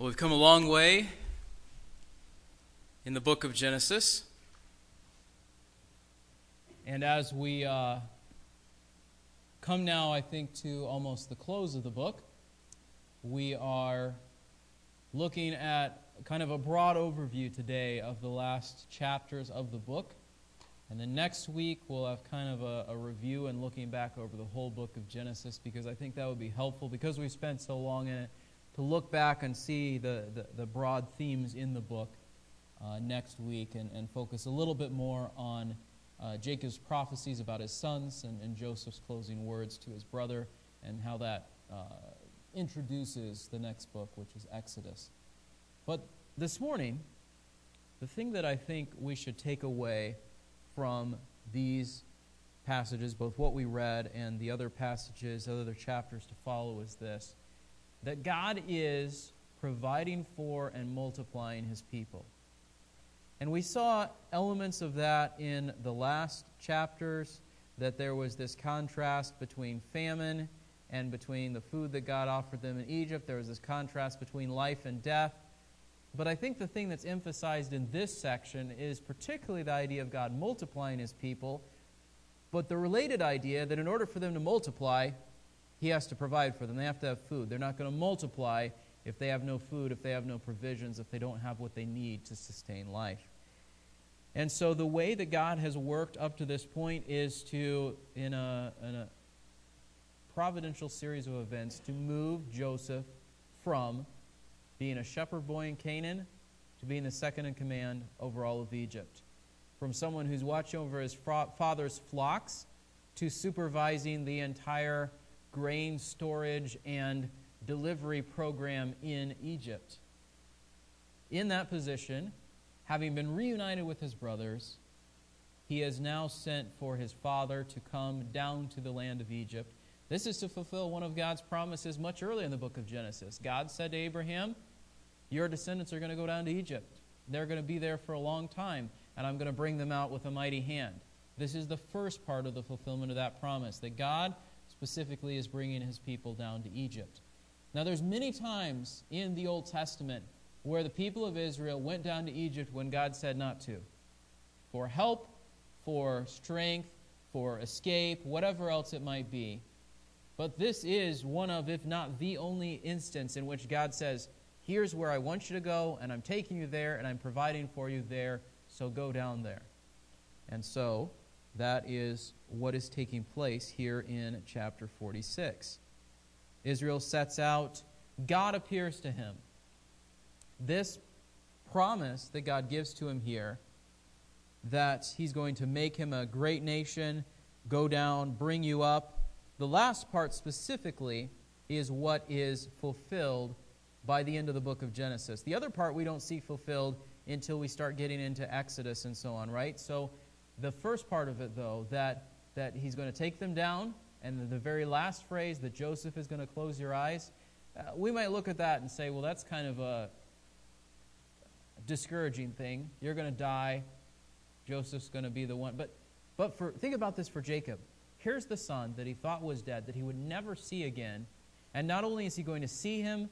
Well, we've come a long way in the book of Genesis. And as we uh, come now, I think, to almost the close of the book, we are looking at kind of a broad overview today of the last chapters of the book. And then next week, we'll have kind of a, a, review and looking back over the whole book of Genesis because I think that would be helpful because we spent so long in it to look back and see the, the, the broad themes in the book uh, next week and, and focus a little bit more on uh, Jacob's prophecies about his sons and, and, Joseph's closing words to his brother and how that uh, introduces the next book, which is Exodus. But this morning, the thing that I think we should take away from these passages, both what we read and the other passages, other chapters to follow, is this that God is providing for and multiplying his people. And we saw elements of that in the last chapters, that there was this contrast between famine and between the food that God offered them in Egypt. There was this contrast between life and death. But I think the thing that's emphasized in this section is particularly the idea of God multiplying his people, but the related idea that in order for them to multiply, he has to provide for them. They have to have food. They're not going to multiply if they have no food, if they have no provisions, if they don't have what they need to sustain life. And so the way that God has worked up to this point is to, in a, in a providential series of events, to move Joseph from being a shepherd boy in Canaan to being the second in command over all of Egypt. From someone who's watching over his father's flocks to supervising the entire grain storage and delivery program in Egypt. In that position, having been reunited with his brothers, he has now sent for his father to come down to the land of Egypt. This is to fulfill one of God's promises much earlier in the book of Genesis. God said to Abraham, your descendants are going to go down to Egypt. They're going to be there for a long time, and I'm going to bring them out with a mighty hand. This is the first part of the fulfillment of that promise that God specifically is bringing his people down to Egypt. Now, there's many times in the Old Testament where the people of Israel went down to Egypt when God said not to for help, for strength, for escape, whatever else it might be. But this is one of, if not the only instance in which God says, Here's where I want you to go, and I'm taking you there, and I'm providing for you there, so go down there. And so, that is what is taking place here in chapter 46. Israel sets out, God appears to him. This promise that God gives to him here that he's going to make him a great nation, go down, bring you up. The last part specifically is what is fulfilled by the end of the book of Genesis. The other part we don't see fulfilled until we start getting into Exodus and so on, right? So the first part of it, though, that, that he's going to take them down, and the very last phrase that Joseph is going to close your eyes, uh, we might look at that and say, well, that's kind of a discouraging thing. You're going to die. Joseph's going to be the one. But, but for, think about this for Jacob. Here's the son that he thought was dead, that he would never see again. And not only is he going to see him,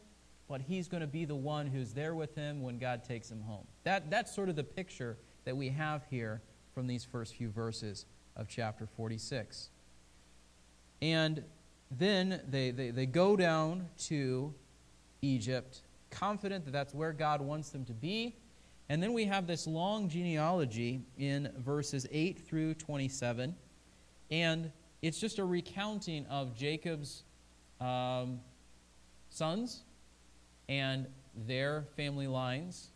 but he's going to be the one who's there with him when God takes him home. That, that's sort of the picture that we have here from these first few verses of chapter 46. And then they, they, they go down to Egypt, confident that that's where God wants them to be. And then we have this long genealogy in verses 8 through 27. And it's just a recounting of Jacob's um, sons and their family lines.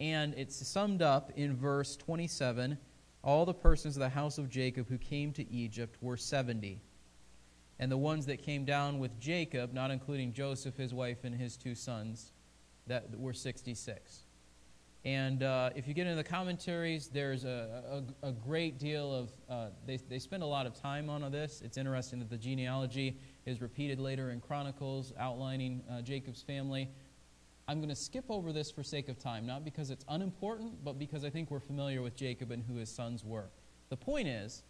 And it's summed up in verse 27 all the persons of the house of Jacob who came to Egypt were 70. And the ones that came down with Jacob, not including Joseph, his wife, and his two sons, that were 66. And uh, if you get into the commentaries, there's a, a, a great deal of, uh, they, they spend a lot of time on this. It's interesting that the genealogy is repeated later in Chronicles, outlining uh, Jacob's family. I'm going to skip over this for sake of time, not because it's unimportant, but because I think we're familiar with Jacob and who his sons were. The point is,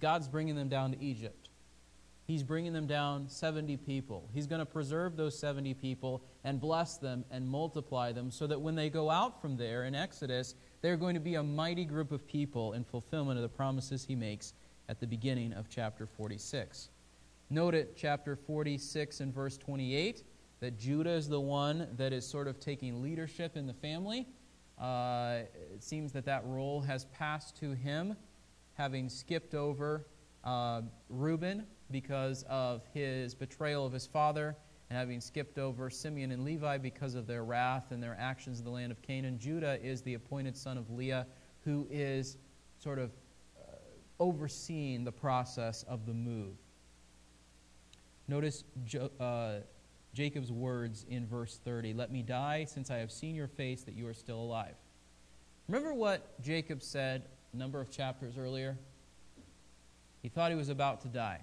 God's bringing them down to Egypt. He's bringing them down 70 people. He's going to preserve those 70 people and bless them and multiply them so that when they go out from there in Exodus, they're going to be a mighty group of people in fulfillment of the promises he makes at the beginning of chapter 46. Note it, chapter 46 and verse 28, that Judah is the one that is sort of taking leadership in the family. Uh, it seems that that role has passed to him, having skipped over uh, Reuben because of his betrayal of his father, and having skipped over Simeon and Levi because of their wrath and their actions in the land of Canaan. Judah is the appointed son of Leah, who is sort of uh, overseeing the process of the move. Notice jo- uh, Jacob's words in verse 30 Let me die, since I have seen your face, that you are still alive. Remember what Jacob said a number of chapters earlier? He thought he was about to die.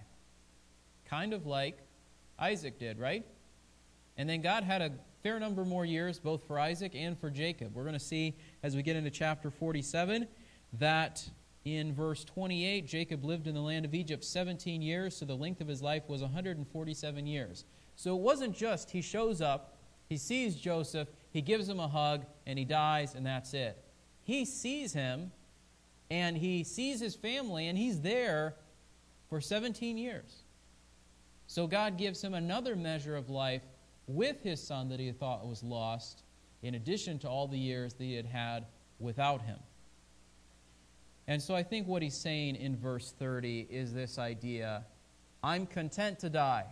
Kind of like Isaac did, right? And then God had a fair number more years, both for Isaac and for Jacob. We're going to see as we get into chapter 47 that in verse 28, Jacob lived in the land of Egypt 17 years, so the length of his life was 147 years. So it wasn't just he shows up, he sees Joseph, he gives him a hug, and he dies, and that's it. He sees him, and he sees his family, and he's there for 17 years. So God gives him another measure of life with his son that he thought was lost, in addition to all the years that he had had without him. And so I think what he's saying in verse 30 is this idea I'm content to die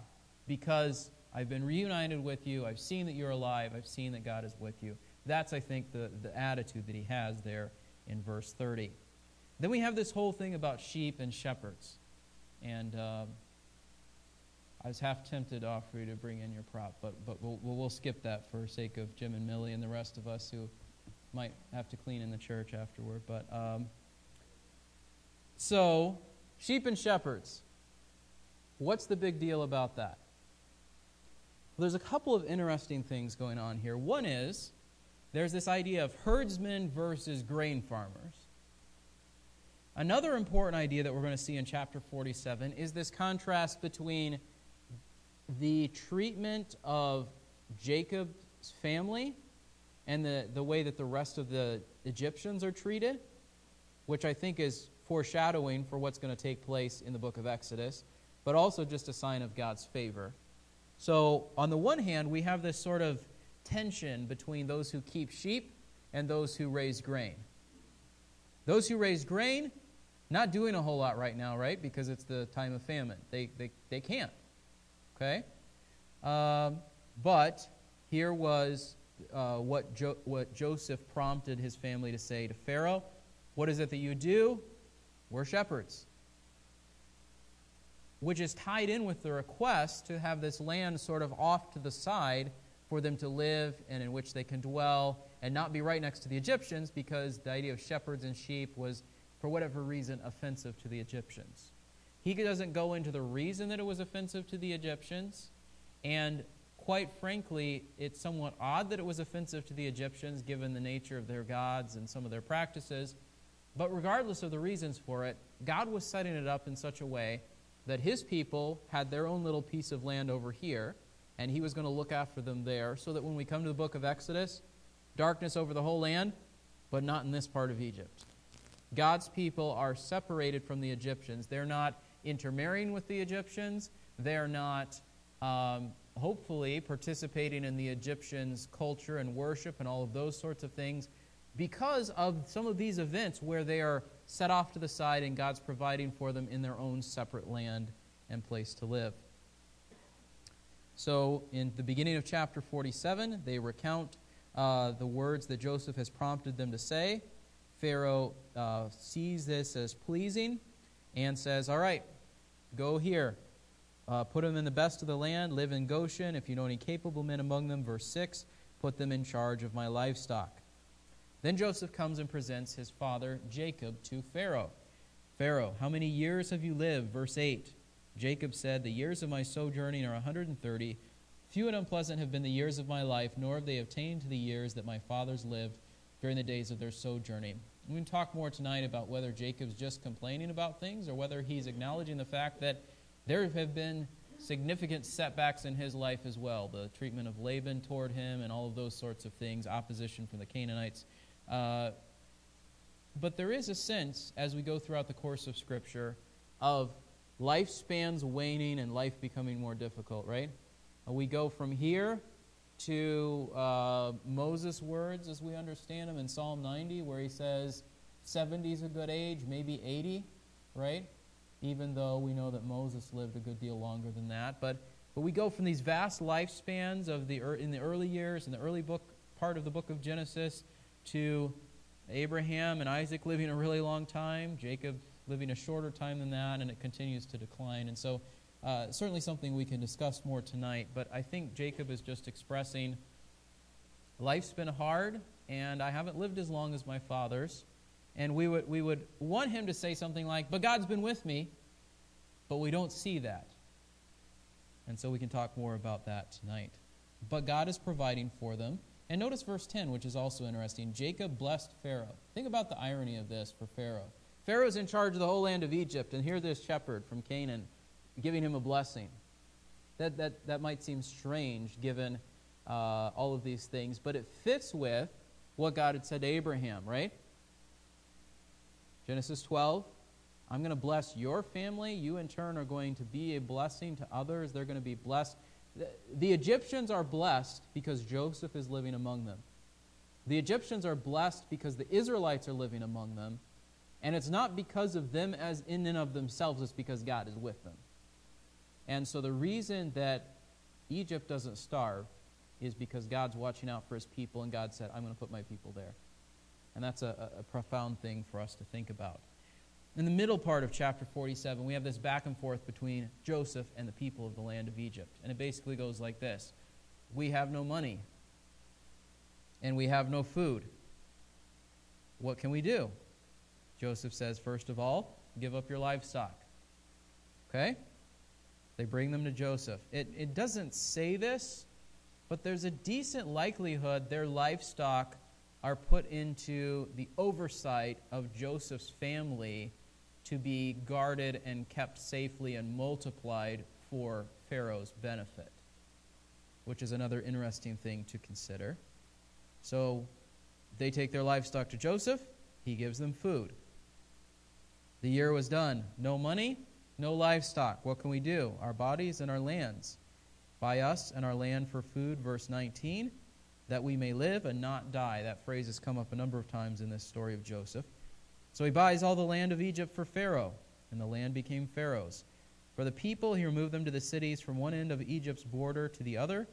because I've been reunited with you. I've seen that you're alive. I've seen that God is with you. That's, I think, the, the attitude that he has there in verse 30. Then we have this whole thing about sheep and shepherds. And uh, I was half tempted to offer you to bring in your prop, but, but we'll, we'll skip that for sake of Jim and Millie and the rest of us who might have to clean in the church afterward. But um, so, sheep and shepherds. What's the big deal about that? Well, there's a couple of interesting things going on here. One is there's this idea of herdsmen versus grain farmers. Another important idea that we're going to see in chapter 47 is this contrast between the treatment of Jacob's family and the, the way that the rest of the Egyptians are treated, which I think is foreshadowing for what's going to take place in the book of Exodus, but also just a sign of God's favor. So, on the one hand, we have this sort of tension between those who keep sheep and those who raise grain. Those who raise grain, not doing a whole lot right now, right? Because it's the time of famine. They, they, they can't. Okay? Um, but here was uh, what, jo- what Joseph prompted his family to say to Pharaoh What is it that you do? We're shepherds. Which is tied in with the request to have this land sort of off to the side for them to live and in which they can dwell and not be right next to the Egyptians because the idea of shepherds and sheep was, for whatever reason, offensive to the Egyptians. He doesn't go into the reason that it was offensive to the Egyptians, and quite frankly, it's somewhat odd that it was offensive to the Egyptians given the nature of their gods and some of their practices. But regardless of the reasons for it, God was setting it up in such a way that his people had their own little piece of land over here, and he was going to look after them there, so that when we come to the book of Exodus, darkness over the whole land, but not in this part of Egypt. God's people are separated from the Egyptians. They're not intermarrying with the Egyptians. They're not, um, hopefully, participating in the Egyptians' culture and worship and all of those sorts of things because of some of these events where they are set off to the side and God's providing for them in their own separate land and place to live. So, in the beginning of chapter 47, they recount uh, the words that Joseph has prompted them to say. Pharaoh uh, sees this as pleasing and says, All right, go here. Uh, put them in the best of the land, live in Goshen. If you know any capable men among them, verse 6, put them in charge of my livestock. Then Joseph comes and presents his father Jacob to Pharaoh. Pharaoh, how many years have you lived? Verse 8. Jacob said, The years of my sojourning are 130. Few and unpleasant have been the years of my life, nor have they obtained to the years that my fathers lived during the days of their sojourning. We can talk more tonight about whether Jacob's just complaining about things or whether he's acknowledging the fact that There have been significant setbacks in his life as well the treatment of Laban toward him, and all of those sorts of things, opposition from the Canaanites. Uh, but there is a sense, as we go throughout the course of Scripture, of lifespans waning and life becoming more difficult, right? Uh, we go from here to uh, Moses' words as we understand them in Psalm 90, where he says 70 is a good age, maybe 80, right? Even though we know that Moses lived a good deal longer than that. But, but we go from these vast lifespans of the, in the early years, in the early book, part of the book of Genesis, to Abraham and Isaac living a really long time, Jacob living a shorter time than that, and it continues to decline. And so, uh, certainly something we can discuss more tonight, but I think Jacob is just expressing life's been hard, and I haven't lived as long as my fathers. And we would, we would want him to say something like, But God's been with me, but we don't see that. And so we can talk more about that tonight. But God is providing for them. And notice verse 10, which is also interesting. Jacob blessed Pharaoh. Think about the irony of this for Pharaoh. Pharaoh's in charge of the whole land of Egypt, and here this shepherd from Canaan giving him a blessing. That, that, that might seem strange given uh, all of these things, but it fits with what God had said to Abraham, right? Genesis 12 I'm going to bless your family. You, in turn, are going to be a blessing to others. They're going to be blessed. The, Egyptians are blessed because Joseph is living among them. The Egyptians are blessed because the Israelites are living among them. And it's not because of them as in and of themselves, it's because God is with them. And so the reason that Egypt doesn't starve is because God's watching out for his people, and God said, I'm going to put my people there. And that's a, a, profound thing for us to think about. In the middle part of chapter 47, we have this back and forth between Joseph and the people of the land of Egypt. And it basically goes like this We have no money, and we have no food. What can we do? Joseph says, first of all, give up your livestock. Okay? They bring them to Joseph. It, it doesn't say this, but there's a decent likelihood their livestock are put into the oversight of Joseph's family to be guarded and kept safely and multiplied for Pharaoh's benefit, which is another interesting thing to consider. So they take their livestock to Joseph, he gives them food. The year was done. No money, no livestock. What can we do? Our bodies and our lands. Buy us and our land for food, verse 19, that we may live and not die. That phrase has come up a number of times in this story of Joseph. So he buys all the land of Egypt for Pharaoh, and the land became Pharaoh's. For the people, he removed them to the cities from one end of Egypt's border to the other.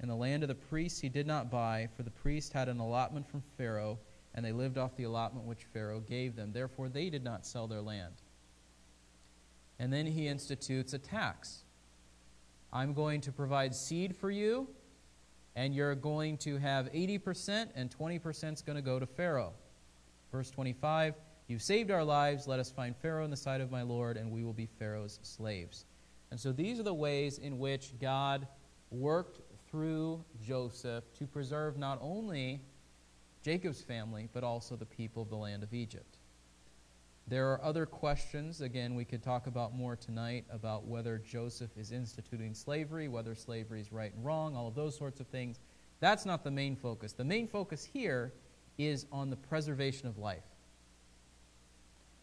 And the land of the priests he did not buy, for the priests had an allotment from Pharaoh and they lived off the allotment which Pharaoh gave them. Therefore, they did not sell their land. And then he institutes a tax. I'm going to provide seed for you, and you're going to have 80%, and 20% is going to go to Pharaoh. Verse 25 You've saved our lives. Let us find Pharaoh in the sight of my Lord, and we will be Pharaoh's slaves. And so these are the ways in which God worked through Joseph to preserve not only Jacob's family, but also the people of the land of Egypt. There are other questions, again, we could talk about more tonight about whether Joseph is instituting slavery, whether slavery is right and wrong, all of those sorts of things. That's not the main focus. The main focus here is on the preservation of life.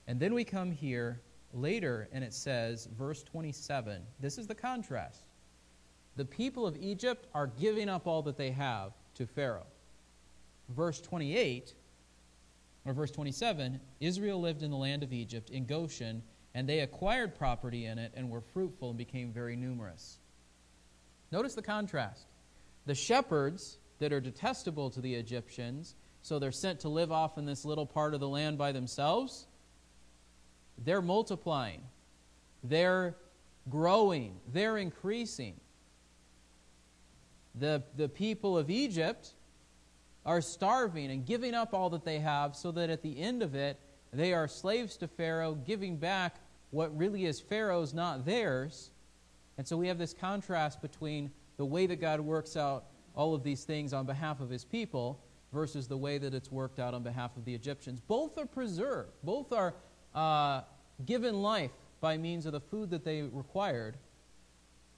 And then we come here later, and it says, verse 27, this is the contrast. The people of Egypt are giving up all that they have to Pharaoh verse 28, or verse 27, Israel lived in the land of Egypt, in Goshen, and they acquired property in it and were fruitful and became very numerous. Notice the contrast. The shepherds that are detestable to the Egyptians, so they're sent to live off in this little part of the land by themselves, they're multiplying, they're growing, they're increasing. The, the people of Egypt are starving and giving up all that they have so that at the end of it, they are slaves to Pharaoh, giving back what really is Pharaoh's, not theirs. And so we have this contrast between the way that God works out all of these things on behalf of his people versus the way that it's worked out on behalf of the Egyptians. Both are preserved, both are uh, given life by means of the food that they required.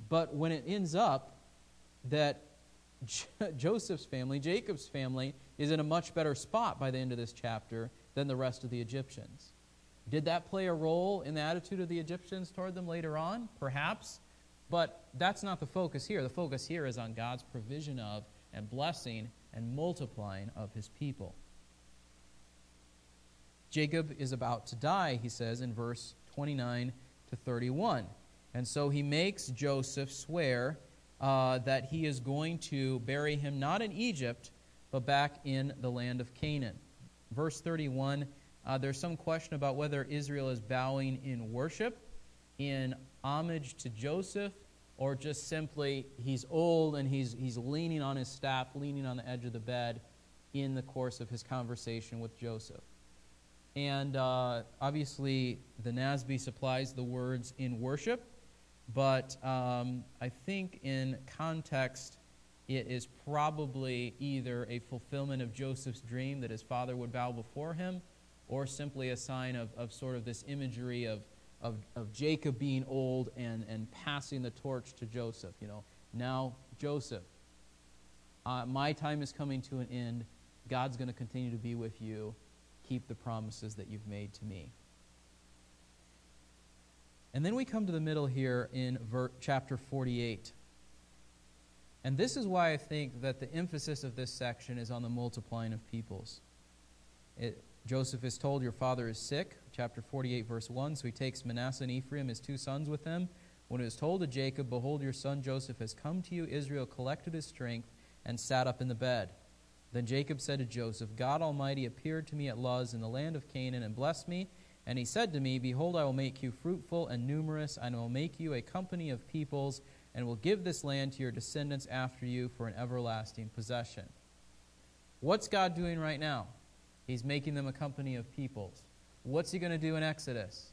But when it ends up that Joseph's family, Jacob's family, is in a much better spot by the end of this chapter than the rest of the Egyptians. Did that play a role in the attitude of the Egyptians toward them later on? Perhaps. But that's not the focus here. The focus here is on God's provision of and blessing and multiplying of his people. Jacob is about to die, he says in verse 29 to 31. And so he makes Joseph swear uh, that he is going to bury him not in Egypt, but back in the land of Canaan. Verse 31, uh, there's some question about whether Israel is bowing in worship, in homage to Joseph, or just simply he's old and he's, he's leaning on his staff, leaning on the edge of the bed in the course of his conversation with Joseph. And uh, obviously, the NASB supplies the words in worship, but um, I think in context, it is probably either a fulfillment of Joseph's dream that his father would bow before him, or simply a sign of, of sort of this imagery of, of, of Jacob being old and, and passing the torch to Joseph. You know, now, Joseph, uh, my time is coming to an end. God's going to continue to be with you keep the promises that you've made to me. And then we come to the middle here in ver- chapter 48. And this is why I think that the emphasis of this section is on the multiplying of peoples. It, Joseph is told, Your father is sick, chapter 48, verse 1. So he takes Manasseh and Ephraim, his two sons, with him. When it was told to Jacob, Behold, your son Joseph has come to you, Israel collected his strength and sat up in the bed. Then Jacob said to Joseph, God Almighty appeared to me at Luz in the land of Canaan and blessed me. And he said to me, Behold, I will make you fruitful and numerous, and I will make you a company of peoples, and will give this land to your descendants after you for an everlasting possession. What's God doing right now? He's making them a company of peoples. What's he going to do in Exodus?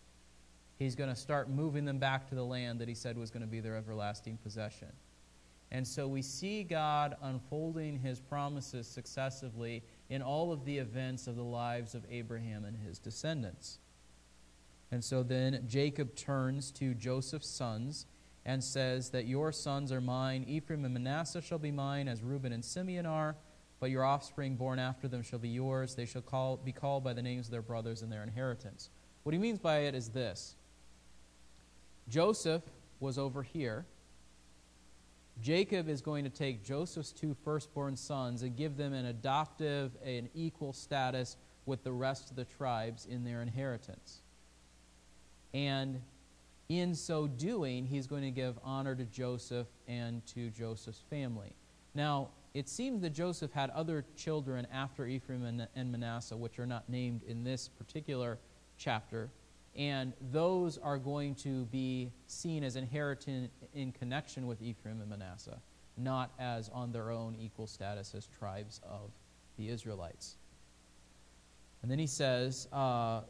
He's going to start moving them back to the land that he said was going to be their everlasting possession. And so we see God unfolding his promises successively in all of the events of the lives of Abraham and his descendants. And so then Jacob turns to Joseph's sons and says that your sons are mine. Ephraim and Manasseh shall be mine, as Reuben and Simeon are, but your offspring born after them shall be yours. They shall call, be called by the names of their brothers and their inheritance. What he means by it is this Joseph was over here Jacob is going to take Joseph's two firstborn sons and give them an adoptive, an equal status with the rest of the tribes in their inheritance. And in so doing, he's going to give honor to Joseph and to Joseph's family. Now, it seems that Joseph had other children after Ephraim and Manasseh, which are not named in this particular chapter and those are going to be seen as inherited in connection with Ephraim and Manasseh, not as on their own equal status as tribes of the Israelites. And then he says, uh,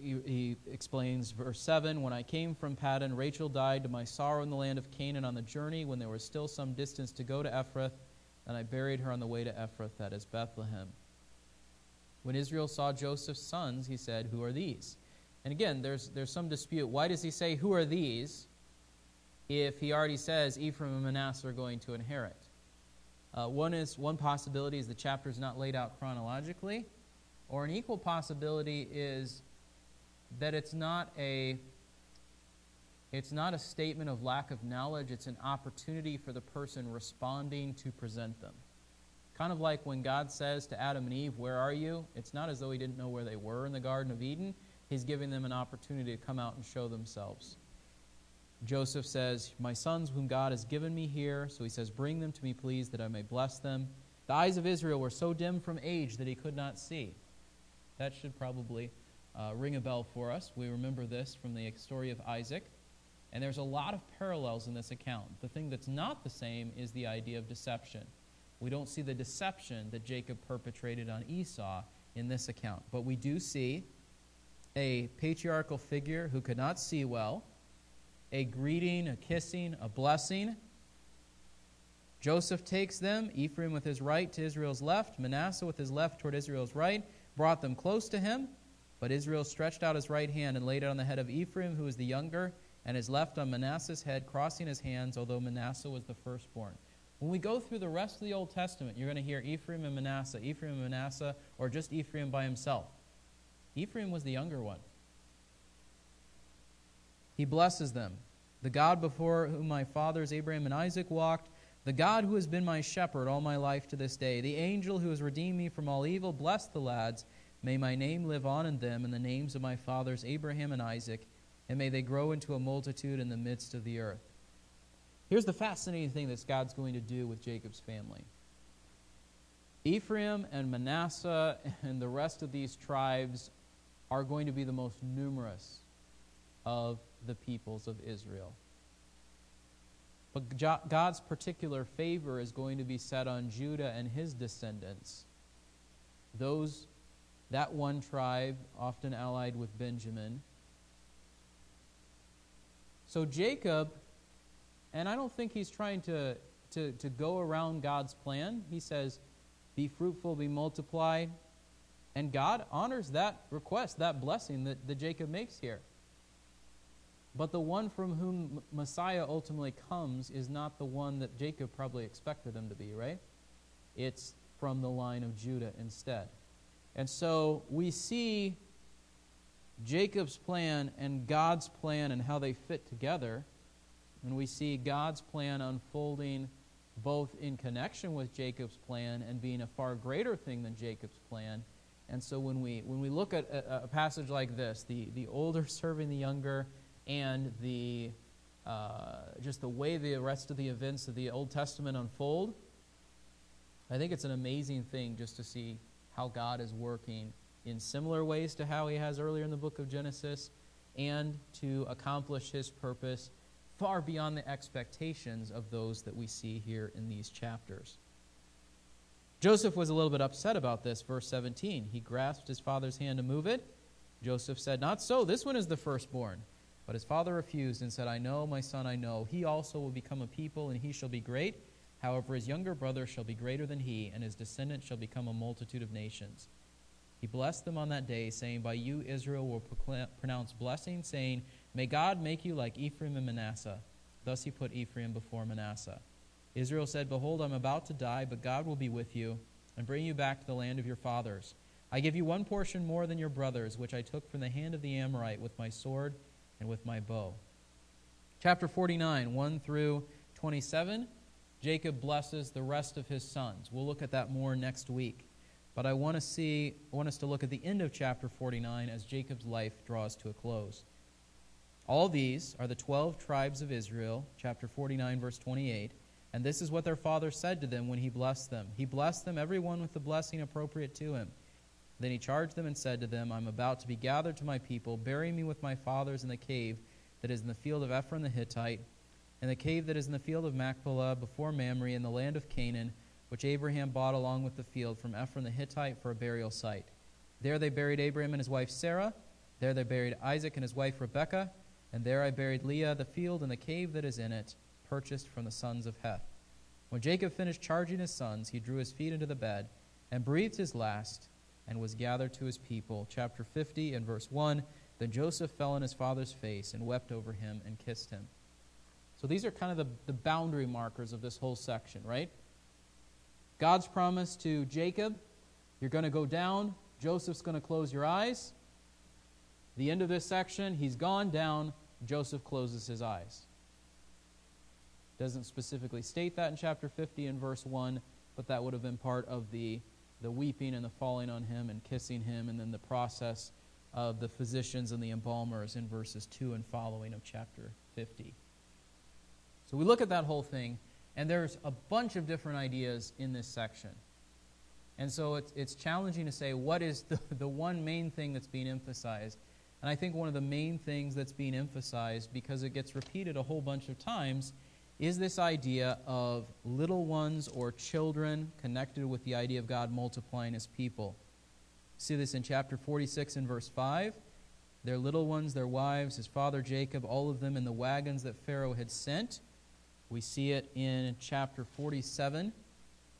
he, he, explains verse 7 When I came from Paddan, Rachel died to my sorrow in the land of Canaan on the journey when there was still some distance to go to Ephrath, and I buried her on the way to Ephrath, that is Bethlehem. When Israel saw Joseph's sons, he said, Who are these? And again, there's, there's some dispute. Why does he say, Who are these? if he already says Ephraim and Manasseh are going to inherit? Uh, one, is, one possibility is the chapter is not laid out chronologically, or an equal possibility is that it's not a it's not a statement of lack of knowledge, it's an opportunity for the person responding to present them. Kind of like when God says to Adam and Eve, Where are you? It's not as though he didn't know where they were in the Garden of Eden. He's giving them an opportunity to come out and show themselves. Joseph says, My sons, whom God has given me here, so he says, Bring them to me, please, that I may bless them. The eyes of Israel were so dim from age that he could not see. That should probably uh, ring a bell for us. We remember this from the story of Isaac. And there's a lot of parallels in this account. The thing that's not the same is the idea of deception. We don't see the deception that Jacob perpetrated on Esau in this account. But we do see a patriarchal figure who could not see well, a greeting, a kissing, a blessing. Joseph takes them, Ephraim with his right to Israel's left, Manasseh with his left toward Israel's right, brought them close to him, But Israel stretched out his right hand and laid it on the head of Ephraim, who was the younger, and his left on Manasseh's head, crossing his hands, although Manasseh was the firstborn. When we go through the rest of the Old Testament, you're going to hear Ephraim and Manasseh, Ephraim and Manasseh, or just Ephraim by himself. Ephraim was the younger one. He blesses them. The God before whom my fathers Abraham and Isaac walked, the God who has been my shepherd all my life to this day, the angel who has redeemed me from all evil, bless the lads. May my name live on in them and the names of my fathers Abraham and Isaac, and may they grow into a multitude in the midst of the earth. Here's the fascinating thing that God's going to do with Jacob's family. Ephraim and Manasseh and the rest of these tribes are going to be the most numerous of the peoples of Israel. But God's particular favor is going to be set on Judah and his descendants. Those, that one tribe, often allied with Benjamin. So Jacob, and I don't think he's trying to, to, to go around God's plan. He says, Be fruitful, be multiplied. And God honors that request, that blessing that, that Jacob makes here. But the one from whom Messiah ultimately comes is not the one that Jacob probably expected him to be, right? It's from the line of Judah instead. And so we see Jacob's plan and God's plan and how they fit together. And we see God's plan unfolding both in connection with Jacob's plan and being a far greater thing than Jacob's plan. And so when we, when we look at a, a passage like this, the, the older serving the younger, and the uh, just the way the rest of the events of the Old Testament unfold, I think it's an amazing thing just to see how God is working in similar ways to how He has earlier in the book of Genesis, and to accomplish His purpose far beyond the expectations of those that we see here in these chapters. Joseph was a little bit upset about this. Verse 17. He grasped his father's hand to move it. Joseph said, Not so. This one is the firstborn. But his father refused and said, I know, my son, I know. He also will become a people, and he shall be great. However, his younger brother shall be greater than he, and his descendant shall become a multitude of nations. He blessed them on that day, saying, By you Israel will pronounce blessing, saying, May God make you like Ephraim and Manasseh. Thus he put Ephraim before Manasseh. Israel said, Behold, I'm about to die, but God will be with you, and bring you back to the land of your fathers. I give you one portion more than your brothers, which I took from the hand of the Amorite with my sword and with my bow. Chapter 49, 1 through 27, Jacob blesses the rest of his sons. We'll look at that more next week. But I want to see I want us to look at the end of chapter 49 as Jacob's life draws to a close. All these are the 12 tribes of Israel, chapter 49 verse 28, and this is what their father said to them when he blessed them. He blessed them every one with the blessing appropriate to him. Then he charged them and said to them, I'm about to be gathered to my people. Bury me with my fathers in the cave that is in the field of Ephron the Hittite, in the cave that is in the field of Machpelah before Mamre in the land of Canaan, which Abraham bought along with the field from Ephron the Hittite for a burial site. There they buried Abraham and his wife Sarah. There they buried Isaac and his wife Rebekah. And there I buried Leah, the field and the cave that is in it, purchased from the sons of Heth. When Jacob finished charging his sons, he drew his feet into the bed and breathed his last and was gathered to his people. Chapter 50 and verse 1 Then Joseph fell on his father's face and wept over him and kissed him. So these are kind of the, the boundary markers of this whole section, right? God's promise to Jacob you're going to go down, Joseph's going to close your eyes. The end of this section, he's gone down, Joseph closes his eyes. Doesn't specifically state that in chapter 50 and verse 1, but that would have been part of the the weeping and the falling on him and kissing him, and then the process of the physicians and the embalmers in verses 2 and following of chapter 50. So we look at that whole thing, and there's a bunch of different ideas in this section. And so it's, it's challenging to say what is the, the one main thing that's being emphasized. And I think one of the main things that's being emphasized, because it gets repeated a whole bunch of times, is this idea of little ones or children connected with the idea of God multiplying his people. See this in chapter 46 and verse 5. Their little ones, their wives, his father Jacob, all of them in the wagons that Pharaoh had sent. We see it in chapter 47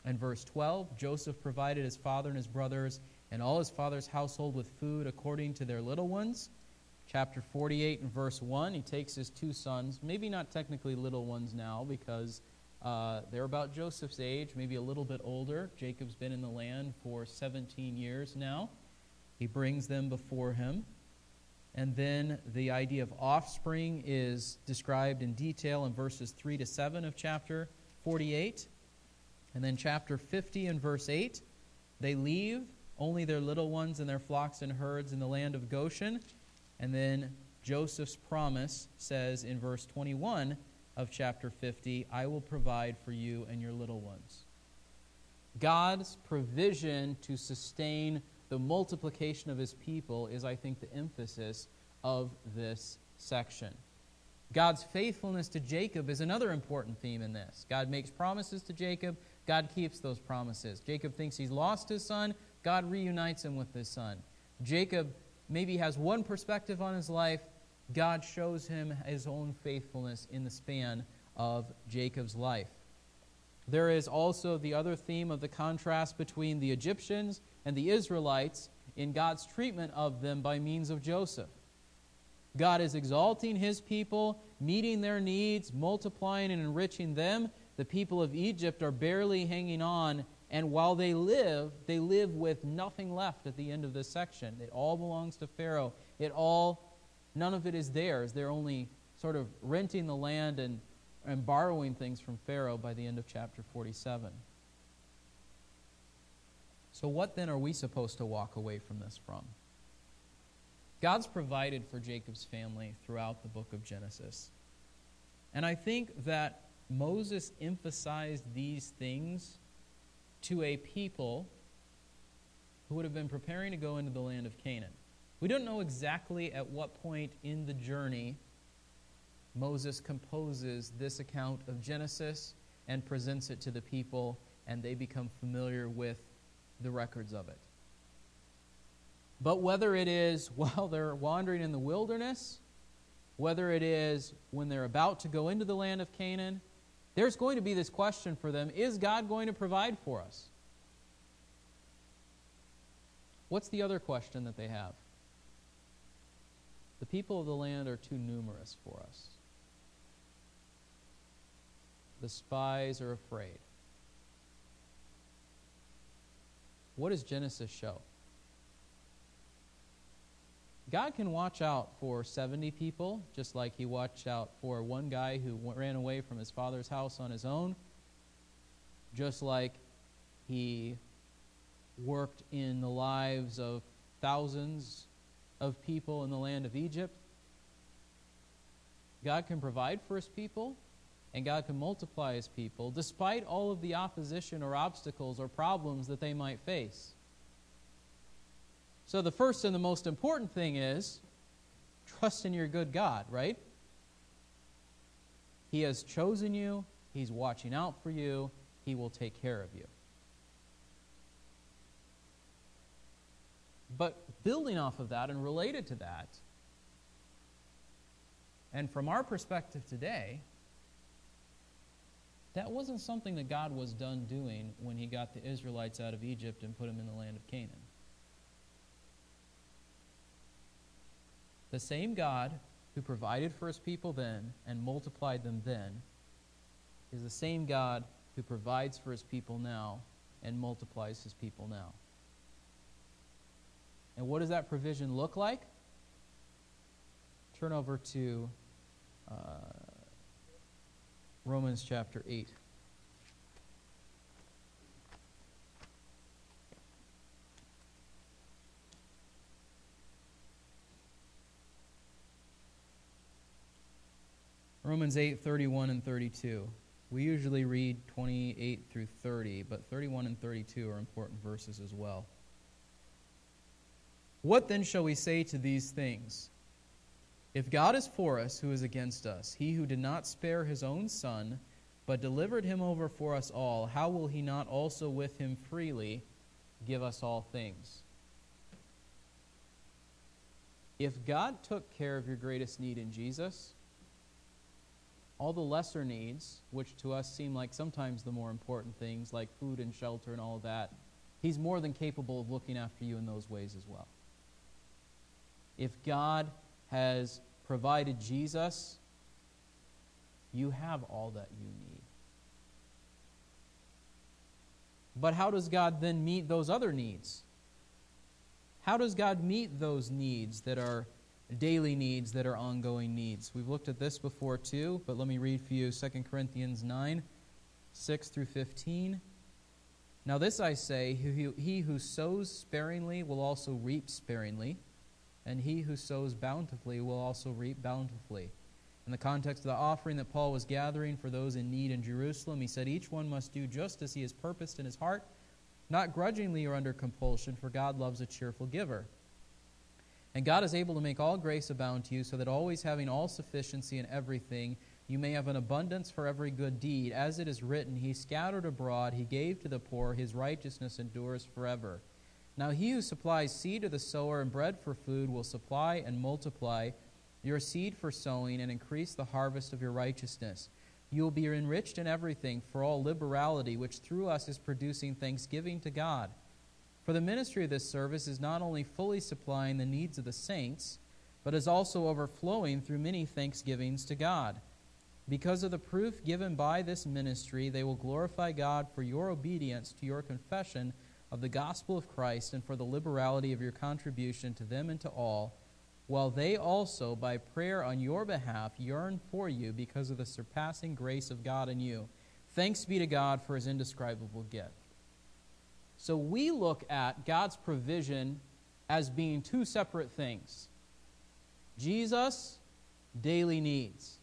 and verse 12. Joseph provided his father and his brothers and all his father's household with food according to their little ones. Chapter 48 and verse 1, he takes his two sons, maybe not technically little ones now because uh, they're about Joseph's age, maybe a little bit older. Jacob's been in the land for 17 years now. He brings them before him. And then the idea of offspring is described in detail in verses 3 to 7 of chapter 48. And then chapter 50 and verse 8, they leave only their little ones and their flocks and herds in the land of Goshen. And then Joseph's promise says in verse 21 of chapter 50, I will provide for you and your little ones. God's provision to sustain the multiplication of his people is, I think, the emphasis of this section. God's faithfulness to Jacob is another important theme in this. God makes promises to Jacob, God keeps those promises. Jacob thinks he's lost his son, God reunites him with his son. Jacob maybe has one perspective on his life, God shows him his own faithfulness in the span of Jacob's life. There is also the other theme of the contrast between the Egyptians and the Israelites in God's treatment of them by means of Joseph. God is exalting his people, meeting their needs, multiplying and enriching them. The people of Egypt are barely hanging on, and while they live, they live with nothing left at the end of this section. It all belongs to Pharaoh. It all, none of it is theirs. They're only sort of renting the land and, and borrowing things from Pharaoh by the end of chapter 47. So, what then are we supposed to walk away from this from? God's provided for Jacob's family throughout the book of Genesis. And I think that Moses emphasized these things to a people who would have been preparing to go into the land of Canaan. We don't know exactly at what point in the journey Moses composes this account of Genesis and presents it to the people, and they become familiar with the records of it. But whether it is while they're wandering in the wilderness, whether it is when they're about to go into the land of Canaan, there's going to be this question for them Is God going to provide for us? What's the other question that they have? The people of the land are too numerous for us. The spies are afraid. What does Genesis show? God can watch out for 70 people, just like he watched out for one guy who ran away from his father's house on his own, just like he worked in the lives of thousands of people in the land of Egypt. God can provide for his people, and God can multiply his people, despite all of the opposition or obstacles or problems that they might face. So, the first and the most important thing is trust in your good God, right? He has chosen you, He's watching out for you, He will take care of you. But building off of that and related to that, and from our perspective today, that wasn't something that God was done doing when He got the Israelites out of Egypt and put them in the land of Canaan. The same God who provided for his people then and multiplied them then is the same God who provides for his people now and multiplies his people now. And what does that provision look like? Turn over to uh, Romans chapter 8. Romans 8, 31 and 32. We usually read 28 through 30, but 31 and 32 are important verses as well. What then shall we say to these things? If God is for us, who is against us? He who did not spare his own son, but delivered him over for us all, how will he not also with him freely give us all things? If God took care of your greatest need in Jesus, all the lesser needs, which to us seem like sometimes the more important things, like food and shelter and all of that, He's more than capable of looking after you in those ways as well. If God has provided Jesus, you have all that you need. But how does God then meet those other needs? How does God meet those needs that are daily needs, that are ongoing needs? We've looked at this before too, but let me read for you 2 Corinthians 9 6 through 15. Now, this I say he who sows sparingly will also reap sparingly, and he who sows bountifully will also reap bountifully. In the context of the offering that Paul was gathering for those in need in Jerusalem, he said, Each one must do just as he has purposed in his heart not grudgingly or under compulsion, for God loves a cheerful giver. And God is able to make all grace abound to you, so that always having all sufficiency in everything, you may have an abundance for every good deed. As it is written, He scattered abroad, He gave to the poor, His righteousness endures forever. Now he who supplies seed to the sower and bread for food will supply and multiply your seed for sowing and increase the harvest of your righteousness you will be enriched in everything for all liberality, which through us is producing thanksgiving to God. For the ministry of this service is not only fully supplying the needs of the saints, but is also overflowing through many thanksgivings to God. Because of the proof given by this ministry, they will glorify God for your obedience to your confession of the gospel of Christ and for the liberality of your contribution to them and to all while they also, by prayer on your behalf, yearn for you because of the surpassing grace of God in you. Thanks be to God for his indescribable gift. So we look at God's provision as being two separate things Jesus, daily needs.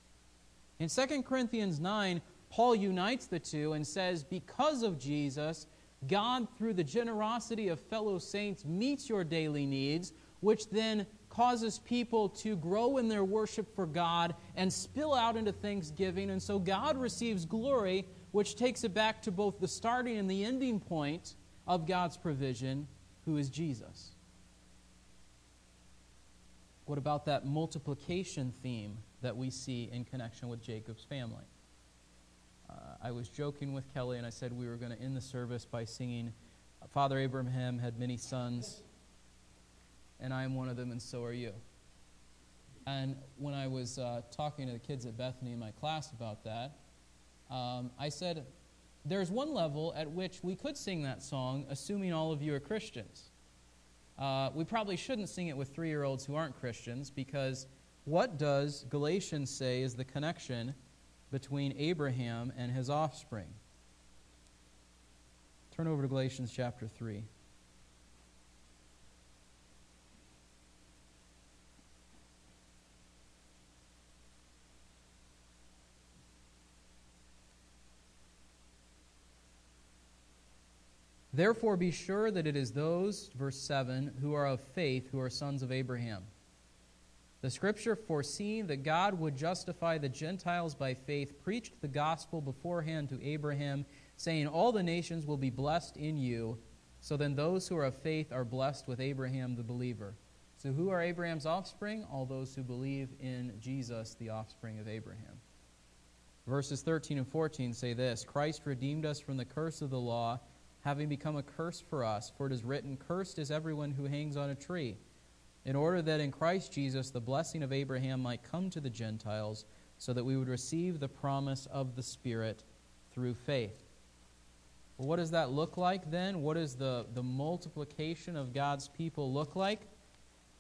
In 2 Corinthians 9, Paul unites the two and says, Because of Jesus, God, through the generosity of fellow saints, meets your daily needs, which then causes people to grow in their worship for God and spill out into thanksgiving. And so God receives glory, which takes it back to both the starting and the ending point of God's provision, who is Jesus. What about that multiplication theme that we see in connection with Jacob's family? I was joking with Kelly and I said we were going to end the service by singing Father Abraham had many sons and I am one of them, and so are you. And when I was uh, talking to the kids at Bethany in my class about that, um, I said, There's one level at which we could sing that song, assuming all of you are Christians. Uh, we probably shouldn't sing it with three year olds who aren't Christians because what does Galatians say is the connection between Abraham and his offspring? Turn over to Galatians chapter 3. Therefore, be sure that it is those, verse 7, who are of faith who are sons of Abraham. The scripture, foreseeing that God would justify the Gentiles by faith, preached the gospel beforehand to Abraham, saying, All the nations will be blessed in you. So then, those who are of faith are blessed with Abraham the believer. So, who are Abraham's offspring? All those who believe in Jesus, the offspring of Abraham. Verses 13 and 14 say this Christ redeemed us from the curse of the law having become a curse for us. For it is written, Cursed is everyone who hangs on a tree, in order that in Christ Jesus the blessing of Abraham might come to the Gentiles, so that we would receive the promise of the Spirit through faith. Well, what does that look like then? What does the, the multiplication of God's people look like?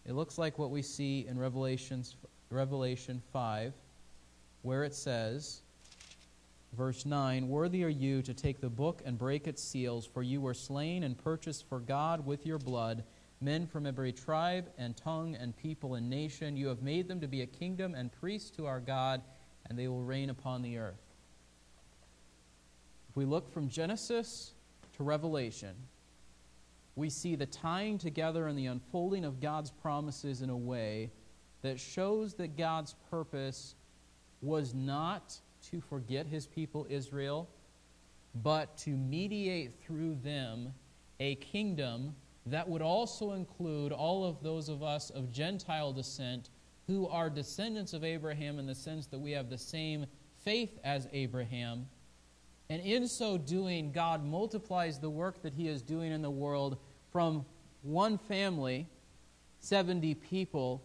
It looks like what we see in Revelations, Revelation 5, where it says, Verse 9 Worthy are you to take the book and break its seals, for you were slain and purchased for God with your blood men from every tribe and tongue and people and nation. You have made them to be a kingdom and priests to our God, and they will reign upon the earth. If we look from Genesis to Revelation, we see the tying together and the unfolding of God's promises in a way that shows that God's purpose was not to forget his people Israel, but to mediate through them a kingdom that would also include all of those of us of Gentile descent who are descendants of Abraham in the sense that we have the same faith as Abraham, And in so doing, God multiplies the work that He is doing in the world from one family, 70 people,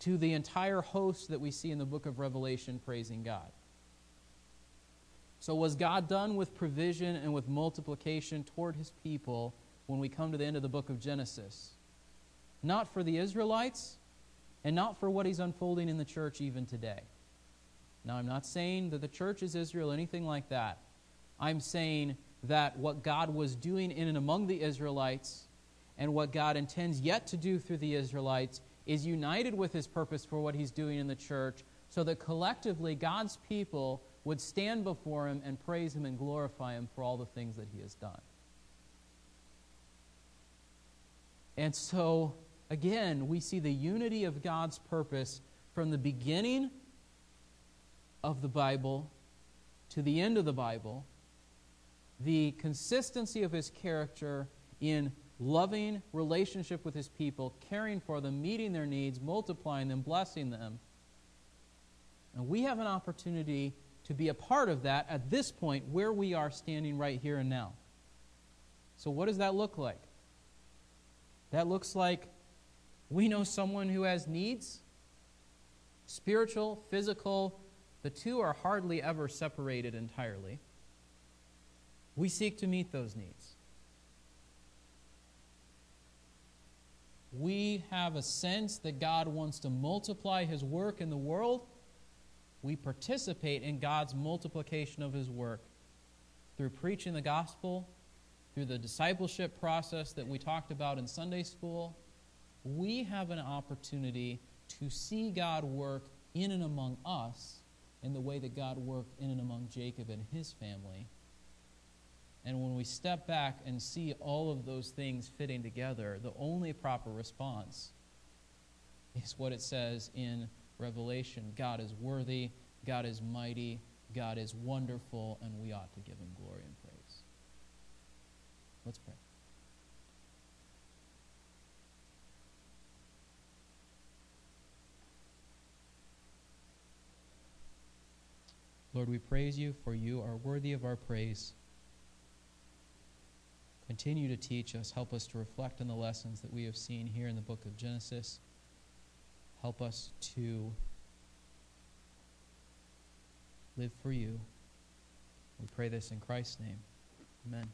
to the entire host that we see in the book of Revelation praising God. So, was God done with provision and with multiplication toward His people when we come to the end of the book of Genesis? Not for the Israelites, and not for what He's unfolding in the church even today. Now, I'm not saying that the church is Israel, anything like that. I'm saying that what God was doing in and among the Israelites and what God intends yet to do through the Israelites is united with his purpose for what he's doing in the church so that collectively God's people would stand before him and praise him and glorify him for all the things that he has done. And so, again, we see the unity of God's purpose from the beginning of the Bible to the end of the Bible, the consistency of his character in loving relationship with his people, caring for them, meeting their needs, multiplying them, blessing them. And we have an opportunity to be a part of that at this point where we are standing right here and now. So, what does that look like? That looks like we know someone who has needs spiritual, physical, the two are hardly ever separated entirely. We seek to meet those needs. We have a sense that God wants to multiply His work in the world. We participate in God's multiplication of His work through preaching the gospel, through the discipleship process that we talked about in Sunday school. We have an opportunity to see God work in and among us in the way that God worked in and among Jacob and his family. And when we step back and see all of those things fitting together, the only proper response is what it says in Revelation God is worthy, God is mighty, God is wonderful, and we ought to give him glory and praise. Let's pray. Lord, we praise you, for you are worthy of our praise. Continue to teach us. Help us to reflect on the lessons that we have seen here in the book of Genesis. Help us to live for you. We pray this in Christ's name. Amen.